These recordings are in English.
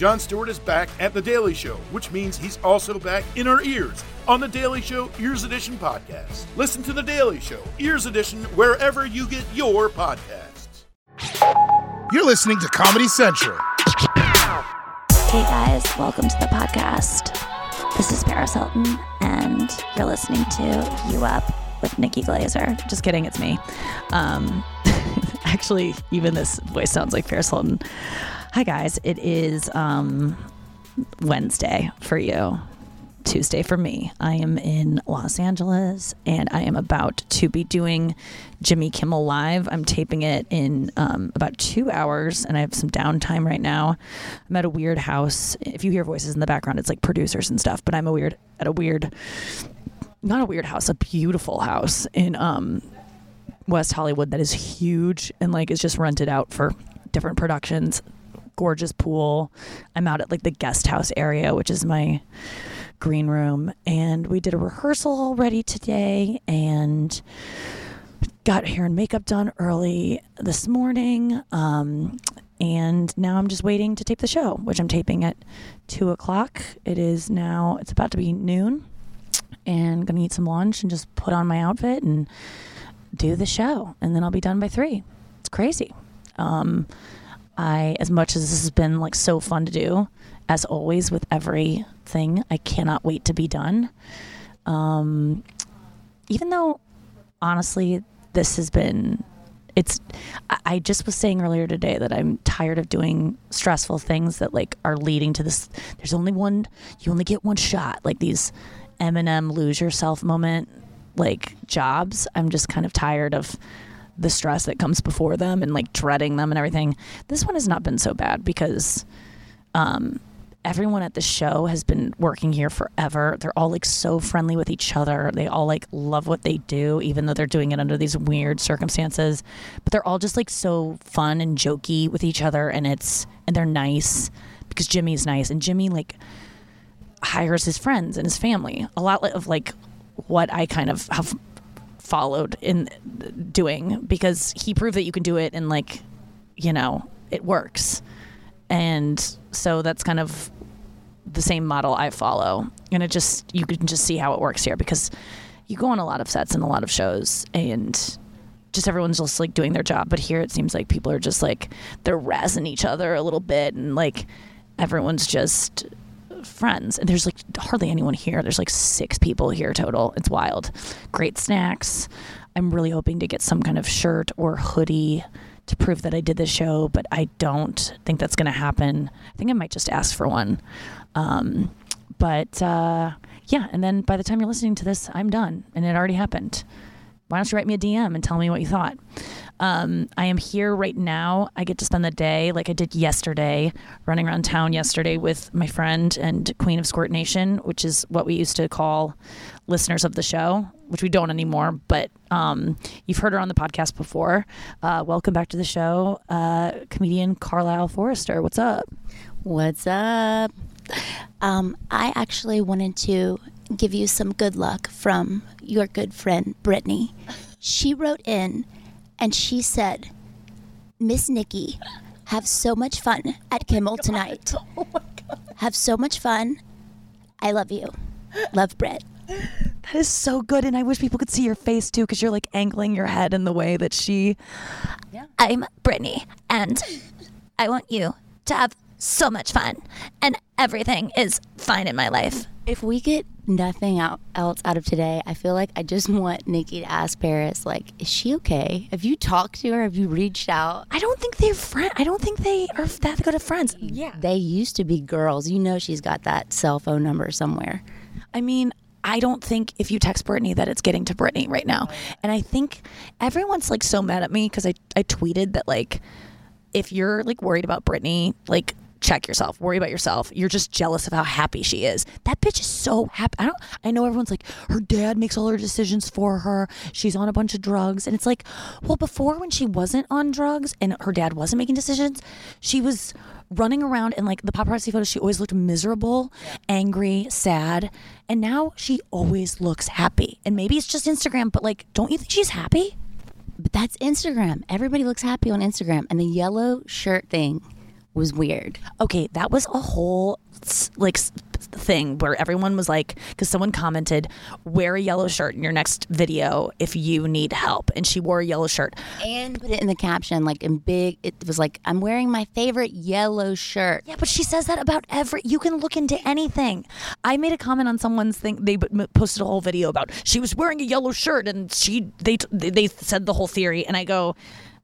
Jon Stewart is back at The Daily Show, which means he's also back in our ears on The Daily Show Ears Edition podcast. Listen to The Daily Show Ears Edition wherever you get your podcasts. You're listening to Comedy Central. Hey guys, welcome to the podcast. This is Paris Hilton, and you're listening to You Up with Nikki Glazer. Just kidding, it's me. Um, actually, even this voice sounds like Paris Hilton. Hi guys, it is um, Wednesday for you. Tuesday for me. I am in Los Angeles and I am about to be doing Jimmy Kimmel Live. I'm taping it in um, about two hours and I have some downtime right now. I'm at a weird house. If you hear voices in the background, it's like producers and stuff, but I'm a weird at a weird not a weird house, a beautiful house in um, West Hollywood that is huge and like is just rented out for different productions. Gorgeous pool. I'm out at like the guest house area, which is my green room, and we did a rehearsal already today and got hair and makeup done early this morning. Um, and now I'm just waiting to tape the show, which I'm taping at two o'clock. It is now, it's about to be noon, and gonna eat some lunch and just put on my outfit and do the show. And then I'll be done by three. It's crazy. Um, I, as much as this has been like so fun to do, as always with everything, I cannot wait to be done. Um, even though, honestly, this has been, it's, I, I just was saying earlier today that I'm tired of doing stressful things that like are leading to this. There's only one, you only get one shot, like these Eminem lose yourself moment, like jobs. I'm just kind of tired of the stress that comes before them and like dreading them and everything. This one has not been so bad because um, everyone at the show has been working here forever. They're all like so friendly with each other. They all like love what they do, even though they're doing it under these weird circumstances. But they're all just like so fun and jokey with each other, and it's and they're nice because Jimmy's nice, and Jimmy like hires his friends and his family. A lot of like what I kind of have followed in doing because he proved that you can do it and like you know it works. And so that's kind of the same model i follow. And it just you can just see how it works here because you go on a lot of sets and a lot of shows and just everyone's just like doing their job. But here it seems like people are just like they're razzing each other a little bit and like everyone's just friends and there's like hardly anyone here. There's like six people here total. It's wild. Great snacks. I'm really hoping to get some kind of shirt or hoodie to prove that i did the show but i don't think that's going to happen. I think i might just ask for one. Um, but uh, yeah and then by the time you're listening to this i'm done and it already happened. Why don't you write me a dm and tell me what you thought um, I am here right now. I get to spend the day like I did yesterday, running around town yesterday with my friend and Queen of Squirt Nation, which is what we used to call listeners of the show, which we don't anymore. But um, you've heard her on the podcast before. Uh, welcome back to the show, uh, comedian Carlisle Forrester. What's up? What's up? Um, I actually wanted to give you some good luck from your good friend Brittany. She wrote in and she said, Miss Nikki, have so much fun at Kimmel oh tonight. Oh Have so much fun. I love you. Love Britt. That is so good, and I wish people could see your face too, because you're like angling your head in the way that she. Yeah. I'm Brittany, and I want you to have so much fun, and everything is fine in my life. If we get nothing out, else out of today, I feel like I just want Nikki to ask Paris, like, is she okay? Have you talked to her? Have you reached out? I don't think they're friend. I don't think they are that good of friends. Yeah. They used to be girls. You know she's got that cell phone number somewhere. I mean, I don't think if you text Brittany that it's getting to Brittany right now. And I think everyone's like so mad at me because I, I tweeted that like if you're like worried about Brittany, like check yourself. Worry about yourself. You're just jealous of how happy she is. That bitch is so happy. I don't I know everyone's like her dad makes all her decisions for her. She's on a bunch of drugs and it's like, well before when she wasn't on drugs and her dad wasn't making decisions, she was running around and like the paparazzi photos she always looked miserable, angry, sad, and now she always looks happy. And maybe it's just Instagram, but like don't you think she's happy? But that's Instagram. Everybody looks happy on Instagram. And the yellow shirt thing was weird. Okay, that was a whole like thing where everyone was like, because someone commented, wear a yellow shirt in your next video if you need help, and she wore a yellow shirt. And put it in the caption, like in big, it was like, I'm wearing my favorite yellow shirt. Yeah, but she says that about every. You can look into anything. I made a comment on someone's thing. They posted a whole video about she was wearing a yellow shirt, and she they they they said the whole theory, and I go.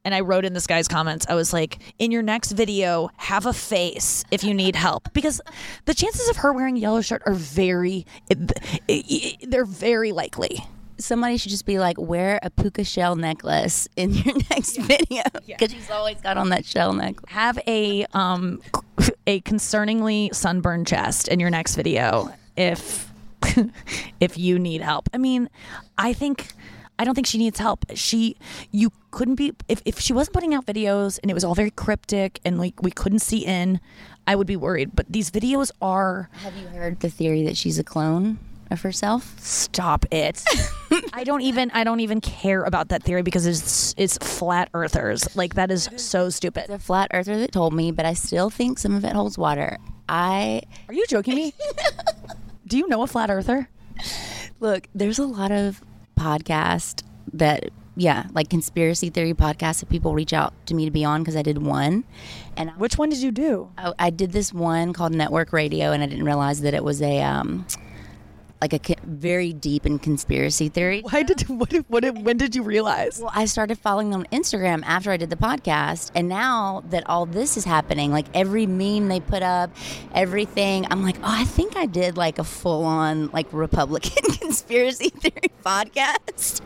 And I wrote in this guy's comments, I was like, in your next video, have a face if you need help. Because the chances of her wearing a yellow shirt are very, they're very likely. Somebody should just be like, wear a puka shell necklace in your next video. Because she's always got on that shell necklace. have a um a concerningly sunburned chest in your next video if if you need help. I mean, I think I don't think she needs help. She you couldn't be if, if she wasn't putting out videos and it was all very cryptic and like we couldn't see in, I would be worried. But these videos are Have you heard the theory that she's a clone of herself? stop it. I don't even I don't even care about that theory because it's it's flat earthers. Like that is so stupid. The flat earther that told me, but I still think some of it holds water. I Are you joking me? Do you know a flat earther? look, there's a lot of podcast that yeah, like conspiracy theory podcasts that people reach out to me to be on because I did one, and Which one did you do? I, I did this one called Network Radio, and I didn't realize that it was a um, like a very deep in conspiracy theory. Why did what what when did you realize? Well, I started following them on Instagram after I did the podcast, and now that all this is happening, like every meme they put up, everything, I'm like, oh, I think I did like a full on like Republican conspiracy theory podcast.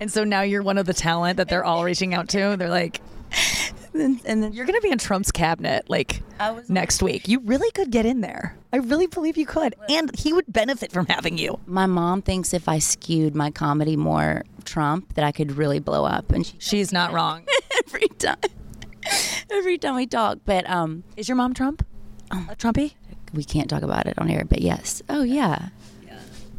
And so now you're one of the talent that they're all reaching out to. They're like, and and then you're going to be in Trump's cabinet like I was- next week. You really could get in there. I really believe you could, and he would benefit from having you. my mom thinks if I skewed my comedy more Trump, that I could really blow up, and she She's not wrong. every time, every time we talk. But um, Is your mom Trump? A Trumpy? we can't talk about it on air. But yes, oh yeah,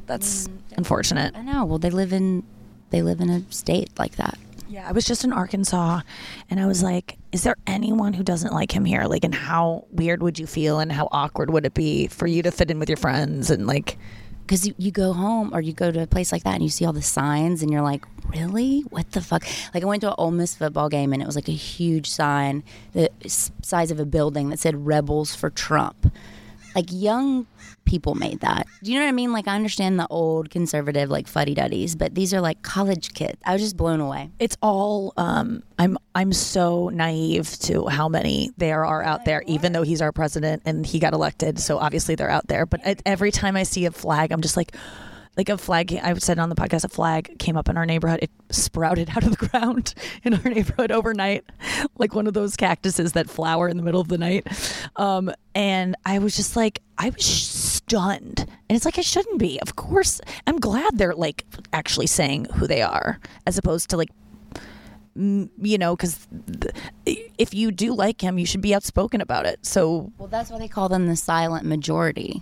That's unfortunate. I know. Well, they live in they live in a state like that. Yeah, I was just in Arkansas and I was like, is there anyone who doesn't like him here? Like, and how weird would you feel and how awkward would it be for you to fit in with your friends? And like, because you, you go home or you go to a place like that and you see all the signs and you're like really what the fuck like i went to an Ole miss football game and it was like a huge sign the size of a building that said rebels for trump like young people made that. Do you know what i mean? Like i understand the old conservative like fuddy-duddies but these are like college kids. I was just blown away. It's all um i'm i'm so naive to how many there are out there even though he's our president and he got elected so obviously they're out there. But every time i see a flag i'm just like like a flag i said on the podcast a flag came up in our neighborhood. It sprouted out of the ground in our neighborhood overnight like one of those cactuses that flower in the middle of the night. Um and i was just like i was stunned. And it's like i shouldn't be. Of course i'm glad they're like actually saying who they are as opposed to like you know because th- if you do like him you should be outspoken about it. So well that's why they call them the silent majority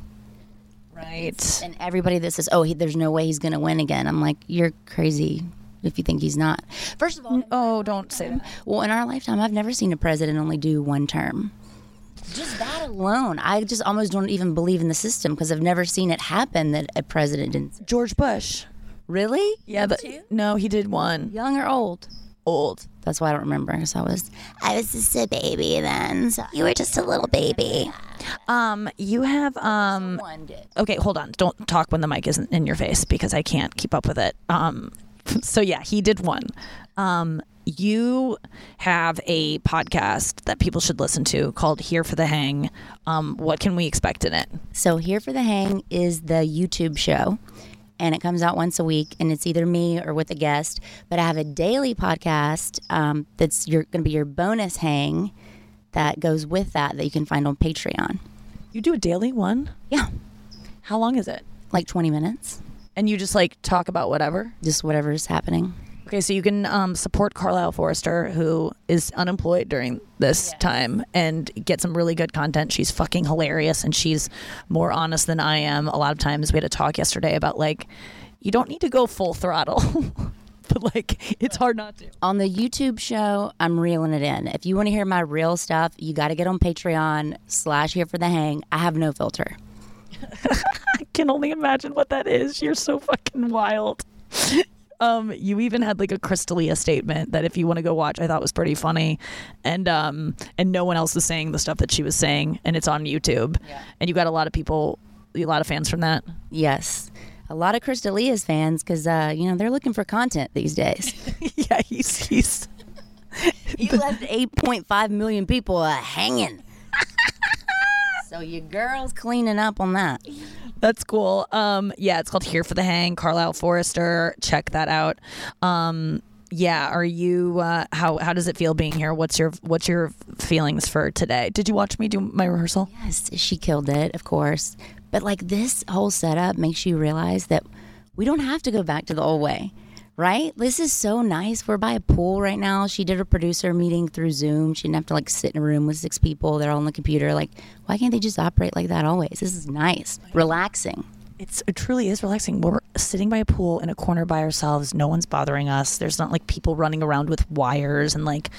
right and everybody that says oh he, there's no way he's gonna win again i'm like you're crazy if you think he's not first of all oh don't say that Well, in our lifetime, I've never seen a president only do one term. Just that alone, I just almost don't even believe in the system because I've never seen it happen that a president didn't. george bush Really? yeah but no he did one Young or old? old That's why I don't remember. Because I was, I was just a baby then. So you were just a little baby. um you have um One did. okay hold on don't talk when the mic isn't in your face because i can't keep up with it um so yeah he did one um you have a podcast that people should listen to called here for the hang um what can we expect in it So here for the hang is the YouTube show. And it comes out once a week, and it's either me or with a guest. But I have a daily podcast um, that's going to be your bonus hang that goes with that that you can find on Patreon. you do a daily one Yeah, how long is it like 20 minutes, and you just like talk about whatever just whatever's happening. Okay, so you can um, support Carlisle Forrester, who is unemployed during this time, and get some really good content. She's fucking hilarious, and she's more honest than I am. A lot of times, we had a talk yesterday about like, you don't need to go full throttle. but like it's hard not to. On the YouTube show, I'm reeling it in. If you want to hear my real stuff, you got to get on Patreon slash here for the hang. I have no filter. I can only imagine what that is. You're so fucking wild. Um, you even had like a Chris D'Elia statement that if you want to go watch, I thought was pretty funny, and um, and no one else was saying the stuff that she was saying, and it's on YouTube, and you got a lot of people, a lot of fans from that. Yes. A lot of Chris D'Elia's fans because, uh, you know, they're looking for content these days. yeah, he's he's he left 8.5 million people uh, hanging. so your girl's cleaning up on that. That's cool. Um, yeah, it's called Here for the Hang, Carlisle Forrester. Check that out. Um, yeah, are you? Uh, how how does it feel being here? What's your what's your feelings for today? Did you watch me do my rehearsal? Yes, she killed it, of course. But like this whole setup makes you realize that we don't have to go back to the old way right? This is so nice. We're by a pool right now. She did a producer meeting through Zoom. She didn't have to like sit in a room with six people. They're all on the computer. Like, why can't they just operate like that always? This is nice, relaxing. It's it truly is relaxing. We're sitting by a pool in a corner by ourselves. No one's bothering us. There's not like people running around with wires and like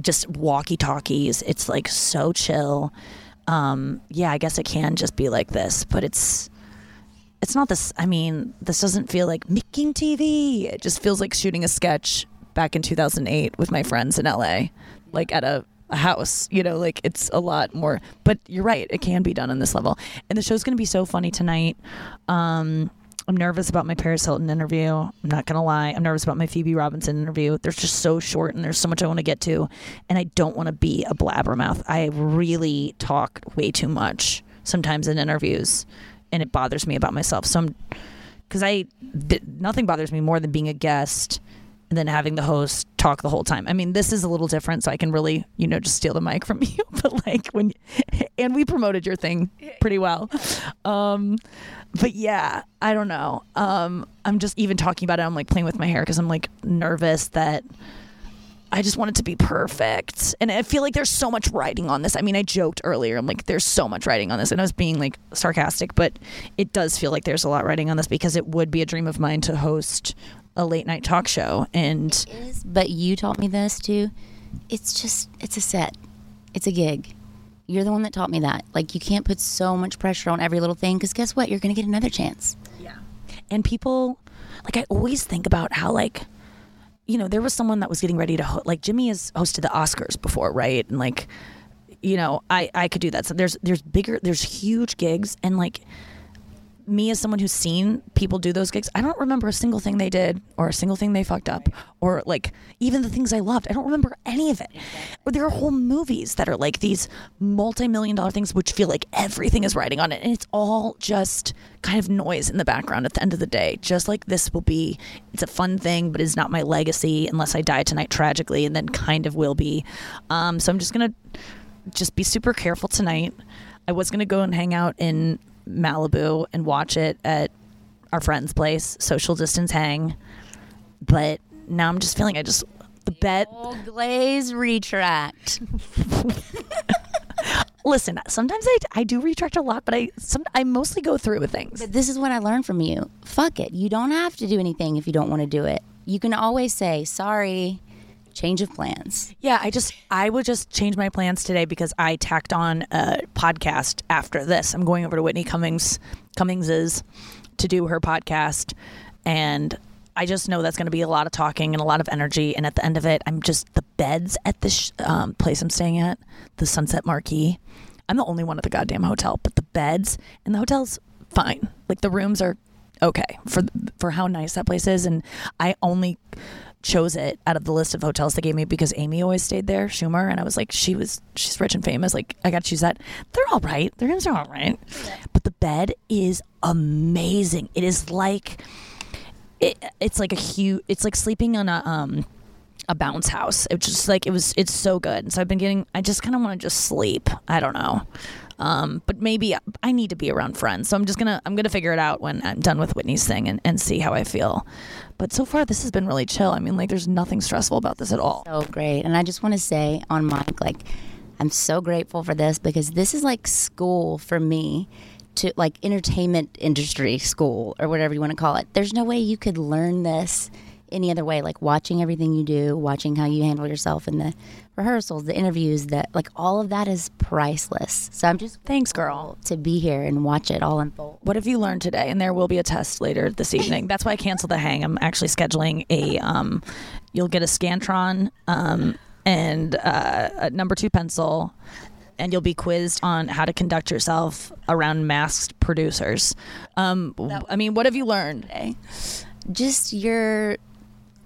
just walkie talkies. It's like so chill. Um, yeah, I guess it can just be like this, but it's it's not this. I mean, this doesn't feel like making TV. It just feels like shooting a sketch back in 2008 with my friends in LA, like at a, a house. You know, like it's a lot more. But you're right. It can be done on this level. And the show's going to be so funny tonight. Um, I'm nervous about my Paris Hilton interview. I'm not gonna lie. I'm nervous about my Phoebe Robinson interview. They're just so short and there's so much I want to get to, and I don't want to be a blabbermouth. I really talk way too much sometimes in interviews, and it bothers me about myself. So I'm because I th- nothing bothers me more than being a guest and then having the host talk the whole time. I mean, this is a little different, so I can really, you know, just steal the mic from you. But like when, and we promoted your thing pretty well. Um, but yeah, I don't know. Um, I'm just even talking about it. I'm like playing with my hair because I'm like nervous that I just want it to be perfect. And I feel like there's so much writing on this. I mean, I joked earlier. I'm like, there's so much writing on this. And I was being like sarcastic, but it does feel like there's a lot writing on this because it would be a dream of mine to host a late night talk show. And Is- But you taught me this too. It's just, it's a set, it's a gig. You're the one that taught me that. Like, you can't put so much pressure on every little thing because guess what? You're going to get another chance. Yeah. And people like I always think about how like you know there was someone that was getting ready to ho- like Jimmy has hosted the Oscars before right? And like you know I I could do that. So there's there's bigger there's huge gigs and like me as someone who's seen people do those gigs I don't remember a single thing they did or a single thing they fucked up or like even the things I loved. I don't remember any of it. Or there are whole movies that are like these multi-million dollar things which feel like everything is riding on it and it's all just kind of noise in the background at the end of the day. Just like this will be it's a fun thing but it's not my legacy unless I die tonight tragically and then kind of will be. Um, so I'm just gonna just be super careful tonight. I was gonna go and hang out in Malibu and watch it at our friend's place social distance hang but now I'm just feeling I just the bet glaze retract. listen sometimes I, I do retract a lot but I some I mostly go through with things But this is what I learned from you. Fuck it. You don't have to do anything if you don't want to do it. You can always say, sorry, change of plans. Yeah, I just I would just change my plans today because I tacked on a podcast after this. I'm going over to Whitney Cummings Cummings's to do her podcast and I just know that's going to be a lot of talking and a lot of energy. And at the end of it, I'm just the beds at this um, place I'm staying at, the Sunset Marquis. I'm the only one at the goddamn hotel, but the beds and the hotel's fine. Like the rooms are okay for for how nice that place is, and I only chose it out of the list of hotels they gave me because Amy always stayed there, Schumer, and I was like, she was she's rich and famous, like I got to choose that. They're all right, their rooms are all right, but the bed is amazing. It is like it, it's like a huge. It's like sleeping on a um a bounce house. It just like it was. It's so good. And So I've been getting. I just kind of want to just sleep. I don't know. Um, but maybe I need to be around friends. So I'm just gonna I'm gonna figure it out when I'm done with Whitney's thing and, and see how I feel. But so far this has been really chill. I mean, like there's nothing stressful about this at all. So great. And I just want to say on mic, like, I'm so grateful for this because this is like school for me to like entertainment industry school or whatever you want to call it. There's no way you could learn this any other way. Like watching everything you do, watching how you handle yourself in the rehearsals, the interviews, that like all of that is priceless. So I'm just Thanks, girl. to be here and watch it all unfold. What have you learned today? And there will be a test later this evening. That's why I canceled the hang. I'm actually scheduling a. Um, you'll get a Scantron um, and uh, a number two pencil, and you'll be quizzed on how to conduct yourself around masked producers. Um, I mean, what have you learned? Just your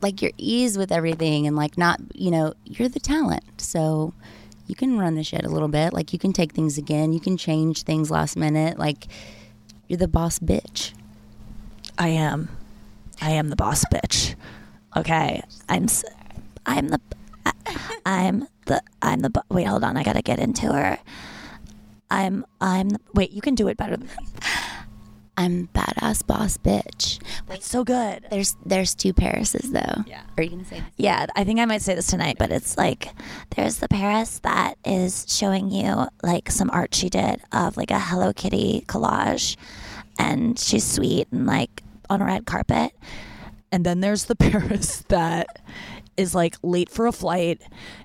like your ease with everything and like not you know you're the talent so you can run the shit a little bit like you can take things again you can change things last minute like you're the boss bitch I am. I am the boss bitch. Okay. I'm. I'm the. I'm the. I'm the. Wait, hold on. I gotta get into her. I'm. I'm. The, wait, you can do it better. than i'm badass boss bitch That's so good. there's there's two parises though Yeah. are you gonna say Yeah, I think I might say this tonight, but it's like there's the Paris that is showing you like some art she did of like a Hello Kitty collage, and she's sweet and like on a red carpet. And then there's the Paris that is like late for a flight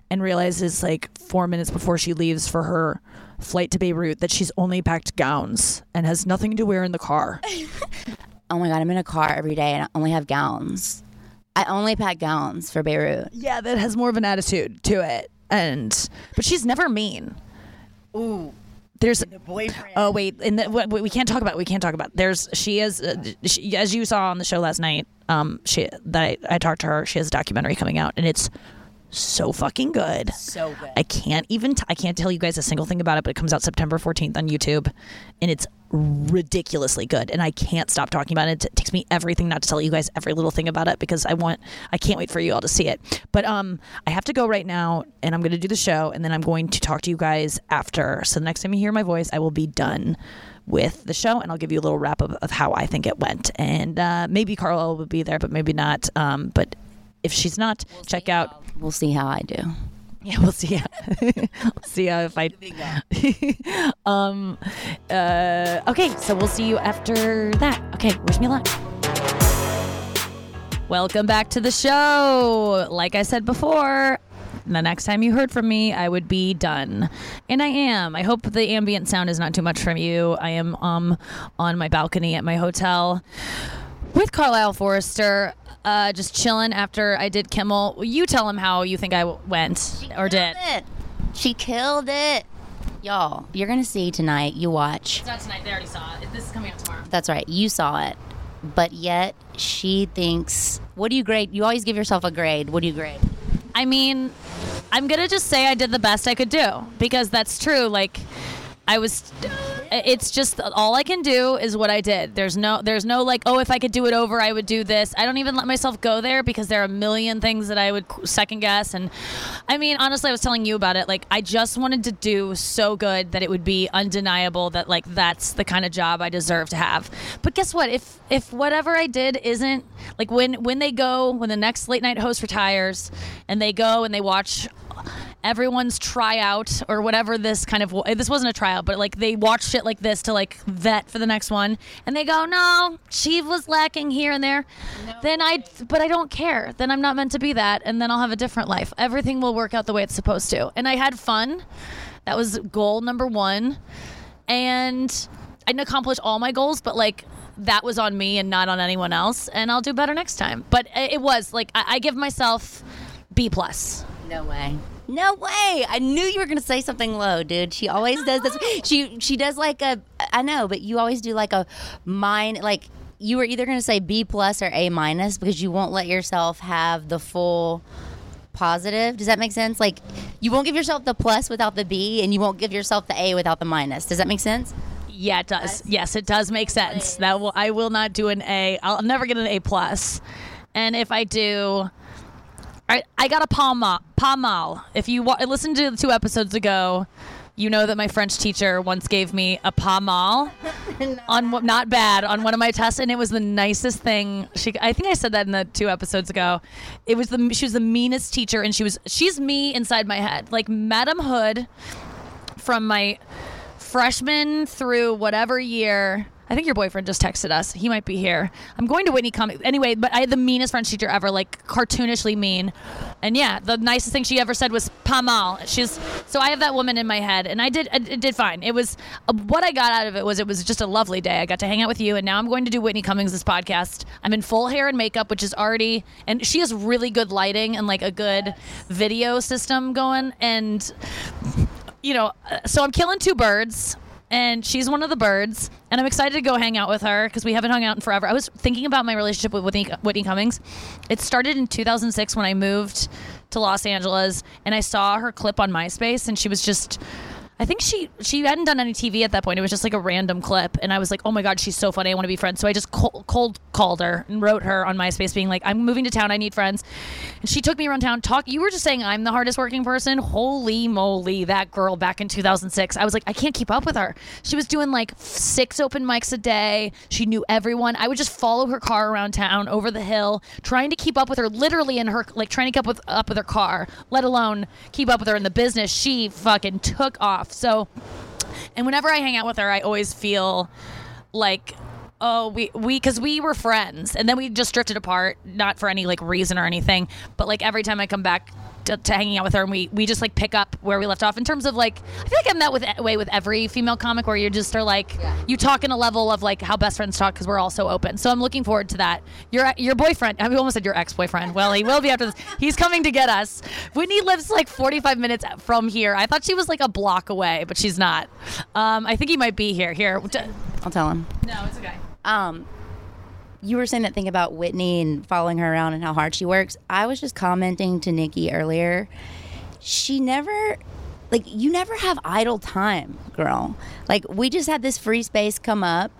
and realizes like four minutes before she leaves for her flight to Beirut that she's only packed gowns and has nothing to wear in the car. oh my god i'm in a car every day and i only have gowns i only pack gowns for beirut yeah, that has more of an attitude to it. And but she's never mean. Ooh. There's the boyfriend. Oh wait, and the, what, what we can't talk about. We can't talk about. There's she is uh, she, as you saw on the show last night. Um, she that I, I talked to her. She has a documentary coming out, and it's so fucking good. so good I can't even t- I can't tell you guys a single thing about it, but it comes out September 14th on YouTube and it's ridiculously good and I can't stop talking about it. It takes me everything not to tell you guys every little thing about it because I want I can't wait for you all to see it. But um I have to go right now and I'm going to do the show and then I'm going to talk to you guys after. So the next time you hear my voice, I will be done with the show and I'll give you a little wrap up of how I think it went. And uh, maybe Carla will be there, but maybe not. Um, but if she's not, check out we'll see how i do yeah, we'll see. we'll see if I. um. Uh. Okay, so we'll see you after that. Okay, wish me luck. Welcome back to the show. Like I said before, the next time you heard from me, I would be done, and I am. I hope the ambient sound is not too much from you. I am um on my balcony at my hotel with Carlisle Forrester, uh, just chilling after I did Kimmel. You tell him how you think I went or did. it. She killed it. Y'all, you're going to see tonight. You watch. It's Not tonight. They already saw it. This is coming out tomorrow. That's right. You saw it. But yet, she thinks, what do you grade? You always give yourself a grade. What do you grade? I mean, I'm gonna just say I did the best I could do because that's true. Like, I was. It's just all I can do is what I did. There's no, there's no like, oh, if I could do it over, I would do this. I don't even let myself go there because there are a million things that I would second guess. And I mean, honestly, I was telling you about it. Like, I just wanted to do so good that it would be undeniable that like that's the kind of job I deserve to have. But guess what? If if whatever I did isn't like when when they go when the next late night host retires and they go and they watch everyone's tryout or whatever this kind of this wasn't a tryout but like they watch shit like this to like vet for the next one and they go no she was lacking here and there. Then i but i don't care. Then i'm not meant to be that and then i'll have a different life. Everything will work out the way it's supposed to. And i had fun. That was goal number one. And i didn't accomplish all my goals but like that was on me and not on anyone else and i'll do better next time. But it it was like i, I give myself b plus. No way. No way. I knew you were going to say something low, dude. She always does this. She she does like a I know, but you always do like a mine like you were either going to say B plus or A minus because you won't let yourself have the full positive. Does that make sense? Like you won't give yourself the plus without the B and you won't give yourself the A without the minus. Does that make sense? Yeah, it does. Yes, it does make sense. That will I will not do an A. I'll never get an A plus. And if I do, I I got a palm pas mal. If you wa- listen to the two episodes ago, you know that my French teacher once gave me a pas mal on not bad on one of my tests, and it was the nicest thing. She I think I said that in the two episodes ago. It was the she was the meanest teacher, and she was she's me inside my head, like Madam Hood from my freshman through whatever year I think your boyfriend just texted us. He might be here. I'm going to Whitney Cummings anyway. But I had the meanest French teacher ever, like cartoonishly mean. And yeah, the nicest thing she ever said was "pas mal." She's so I have that woman in my head, and I did it did fine. It was uh, what I got out of it was it was just a lovely day. I got to hang out with you, and now I'm going to do Whitney Cummings podcast. I'm in full hair and makeup, which is already and she has really good lighting and like a good video system going, and you know, uh, so I'm killing two birds and she's one of the birds and i'm excited to go hang out with her because we haven't hung out in forever. I was thinking about my relationship with whitney, whitney cummings. It started in 2006 when i moved to los angeles and i saw her clip on myspace and she was just I think she she hadn't done any TV at that point. It was just like a random clip, and I was like, "Oh my god, she's so funny! I want to be friends." So I just cold, cold called her and wrote her on MySpace, being like, "I'm moving to town. I need friends." And she took me around town. Talk. You were just saying I'm the hardest working person. Holy moly, that girl back in 2006. I was like, I can't keep up with her. She was doing like six open mics a day. She knew everyone. I would just follow her car around town, over the hill, trying to keep up with her, literally in her like trying to keep up with up with her car, let alone keep up with her in the business. She fucking took off. So, and whenever I hang out with her, I always feel like oh we we because we were friends. And then we just drifted apart not for any like reason or anything. But like every time i come back to, to hanging out with her and we we just like pick up where we left off. In terms of like i feel like i'm that with way with every female comic where you just are like you talk in a level of like how best friends talk because we're all so open. So i'm looking forward to that. Your your boyfriend i almost said your ex-boyfriend. Well he will be after this. He's coming to get us. Whitney lives like 45 minutes from here. I thought she was like a block away but she's not. Um, i think he might be here. Here I'll tell him. no it's okay. Um, you were saying that thing about Whitney and following her around and how hard she works. I was just commenting to Nikki earlier. She never, like, you never have idle time, girl. Like, we just had this free space come up,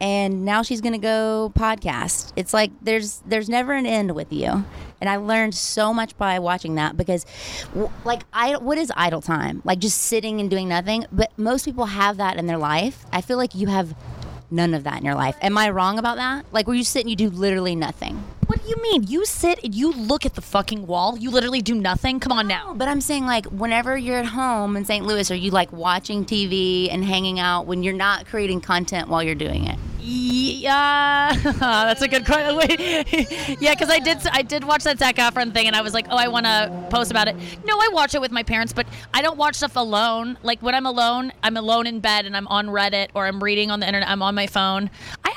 and now she's gonna go podcast. It's like there's there's never an end with you. And I learned so much by watching that because, like, I what is idle time? Like just sitting and doing nothing. But most people have that in their life. I feel like you have none of that in your life. Am I wrong about that? Like where you sit and you do literally nothing. What do you mean? You sit and you look at the fucking wall. You literally do nothing. Come on now. But I'm saying like whenever you're at home in St. Louis, are you like watching TV and hanging out when you're not creating content while you're doing it? Yeah, that's a good question. Yeah, because I did I did watch that Zac Efron thing, and I was like, oh, I want to post about it. No, I watch it with my parents, but I don't watch stuff alone. Like when I'm alone, I'm alone in bed and I'm on Reddit or I'm reading on the internet. I'm on my phone.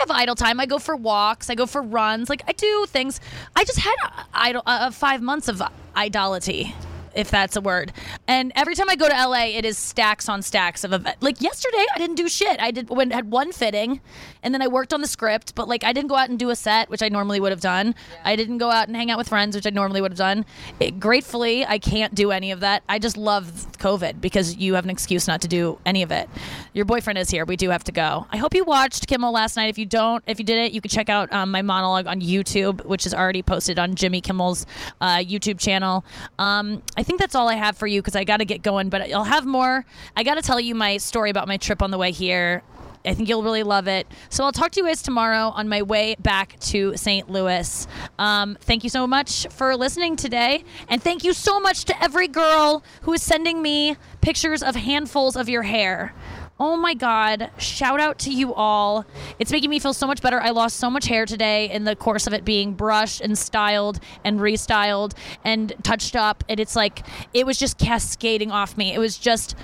Have idle time. I go for walks. I go for runs. Like I do things. I just had idle uh, five months of idolatry if that's a word. And every time I go to LA, it is stacks on stacks of event. Like yesterday, I didn't do shit. I did when had one fitting, and then I worked on the script. But like, I didn't go out and do a set, which I normally would have done. I didn't go out and hang out with friends, which I normally would have done. It, gratefully, I can't do any of that. I just love COVID because you have an excuse not to do any of it. Your boyfriend is here. We do have to go. I hope you watched Kimmel last night. If you don't, if you didn't, you can check out um, my monologue on YouTube, which is already posted on Jimmy Kimmel's uh, YouTube channel. Um, I think that's all I have for you because I got to get going, but I'll have more. I got to tell you my story about my trip on the way here. I think you'll really love it. So I'll talk to you guys tomorrow on my way back to St. Louis. Um, thank you so much for listening today. And thank you so much to every girl who is sending me pictures of handfuls of your hair. Oh my God. Shout out to you all. It's making me feel so much better. I lost so much hair today in the course of it being brushed and styled and restyled and touched up. And it's like, it was just cascading off me. It was just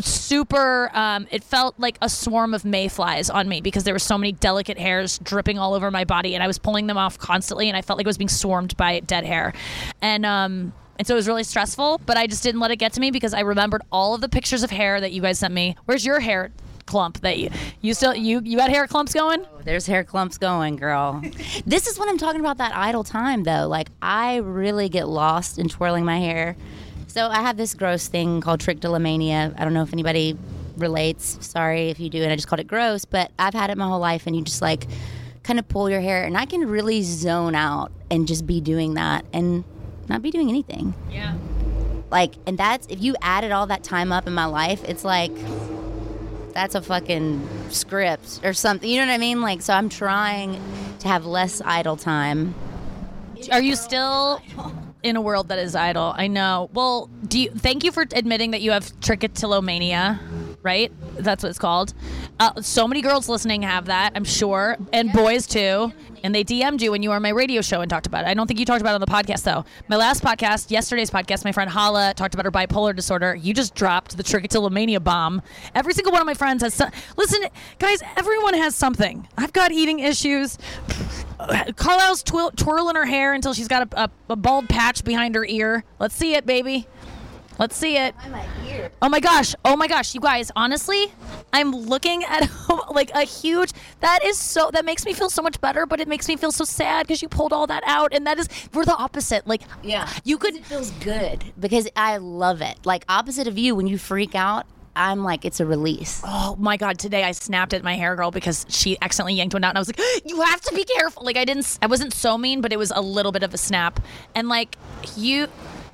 super, um, it felt like a swarm of mayflies on me because there were so many delicate hairs dripping all over my body and I was pulling them off constantly and I felt like I was being swarmed by dead hair. And, um, and so it was really stressful, but I just didn't let it get to me because I remembered all of the pictures of hair that you guys sent me. Where's your hair clump that you you still you you got hair clumps going? Oh, there's hair clumps going, girl. this is what I'm talking about that idle time though. Like I really get lost in twirling my hair. So I have this gross thing called trichotillomania. I don't know if anybody relates. Sorry if you do, and I just called it gross, but I've had it my whole life and you just like kind of pull your hair and I can really zone out and just be doing that and not be doing anything. Yeah. Like, and that's if you added all that time up in my life, it's like that's a fucking script or something. You know what I mean? Like, so I'm trying to have less idle time. Are you still in a world that is idle? I know. Well, do you thank you for admitting that you have trichotillomania, right? That's what it's called. Uh, so many girls listening have that, I'm sure, and boys too. And they DM'd you when you were on my radio show and talked about it. I don't think you talked about it on the podcast though. My last podcast, yesterday's podcast, my friend Hala talked about her bipolar disorder. You just dropped the trichotillomania bomb. Every single one of my friends has. Some, listen, guys, everyone has something. I've got eating issues. Carlisle's twirl, twirling her hair until she's got a, a, a bald patch behind her ear. Let's see it, baby. Let's see it. Oh my gosh. Oh my gosh. You guys, honestly, I'm looking at like a huge that is so that makes me feel so much better, but it makes me feel so sad because you pulled all that out and that is we're the opposite. Like Yeah. you could It feels good because I love it. Like opposite of you, when you freak out, I'm like it's a release. Oh my god! Today I snapped at my hair girl because she accidentally yanked one out, and I was like, "You have to be careful." Like I didn't, I wasn't so mean, but it was a little bit of a snap. And like you,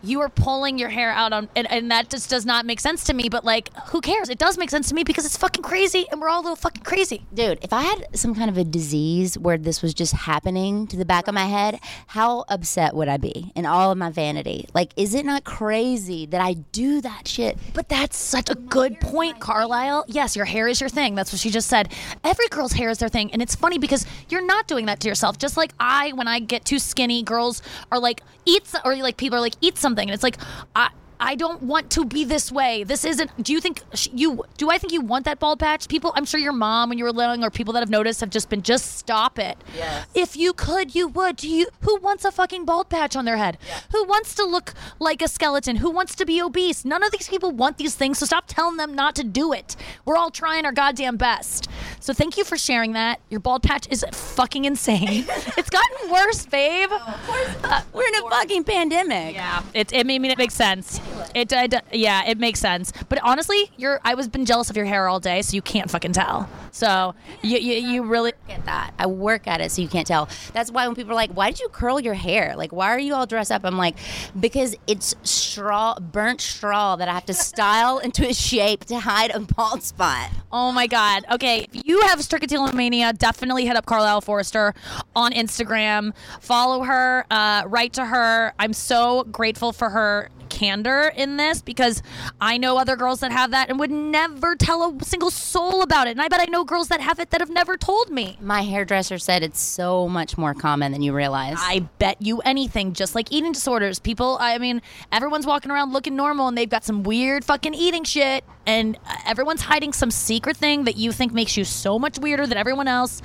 you are pulling your hair out on, and, and that just does not make sense to me. But like, who cares? It does make sense to me because it's fucking crazy, and we're all a little fucking crazy. Dude, if I had some kind of a disease where this was just happening to the back of my head, how upset would I be in all of my vanity? Like, is it not crazy that I do that shit? But that's such a good point, Carlisle. Yes, your hair is your thing. That's what she just said. Every girl's hair is their thing. And it's funny because you're not doing that to yourself. Just like I, when I get too skinny, girls are like, eat, or like people are like, eat something. And it's like, I, I don't want to be this way. This isn't. Do you think you? Do I think you want that bald patch? People, I'm sure your mom when you were little, or people that have noticed have just been just stop it. Yes. If you could, you would. Do you? Who wants a fucking bald patch on their head? Who wants to look like a skeleton? Who wants to be obese? None of these people want these things. So stop telling them not to do it. We're all trying our goddamn best. So thank you for sharing that. Your bald patch is fucking insane. it's gotten worse, babe. Uh, we're in a fucking pandemic. Yeah, it, it I mean it makes sense. It, I d yeah, it makes sense. But honestly, you're I was been jealous of your hair all day, so you can't fucking tell. So you you, you really Get that. I work at it so you can't tell. That's why when people are like, "Why did you curl your hair? Like, why are you all dressed up?" I'm like, "Because it's straw, burnt straw that I have to style into a shape to hide a bald spot." Oh my God. Okay. If you have trichotillomania, definitely hit up Carlisle Forrester on Instagram. Follow her, uh, write to her. I'm so grateful for her candor in this because I know other girls that have that and would never tell a single soul about it. And I bet I know girls that have it that have never told me. My hairdresser said it's so much more common than you realize. I bet you anything, just like eating disorders. People, I mean, everyone's walking around looking normal and they've got some weird fucking eating shit. And uh, everyone's hiding some secret thing that you think makes you so much weirder than everyone else.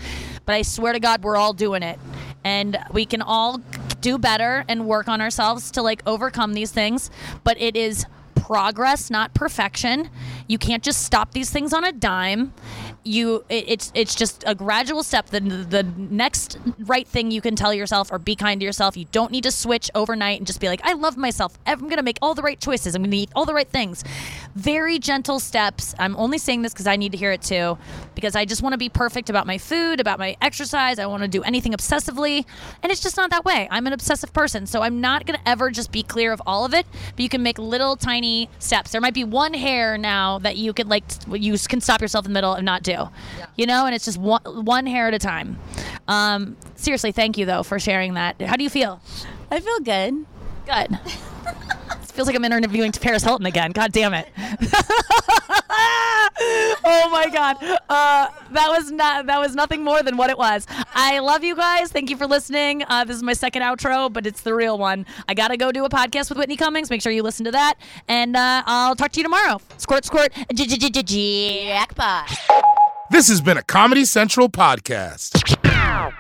But I swear to God, we're all doing it. And we can all do better and work on ourselves to like overcome these things. But it is progress, not perfection. You can't just stop these things on a dime. You, it, it's it's just a gradual step. The the next right thing you can tell yourself or be kind to yourself. You don't need to switch overnight and just be like, I love myself. I'm gonna make all the right choices. I'm gonna eat all the right things. Very gentle steps. I'm only saying this because I need to hear it too, because I just want to be perfect about my food, about my exercise. I want to do anything obsessively, and it's just not that way. I'm an obsessive person, so I'm not gonna ever just be clear of all of it. But you can make little tiny steps. There might be one hair now that you could like you can stop yourself in the middle and not do, you know, and it's just one one hair at a time. Um, seriously, thank you though for sharing that. How do you feel? I feel good. Good. Feels like I'm interviewing Paris Hilton again. God damn it. oh my god. Uh, that was not that was nothing more than what it was. I love you guys. Thank you for listening. Uh, this is my second outro, but it's the real one. I gotta go do a podcast with Whitney Cummings. Make sure you listen to that, and uh, I'll talk to you tomorrow. Squirt, squirt. Jackpot. This has been a Comedy Central podcast.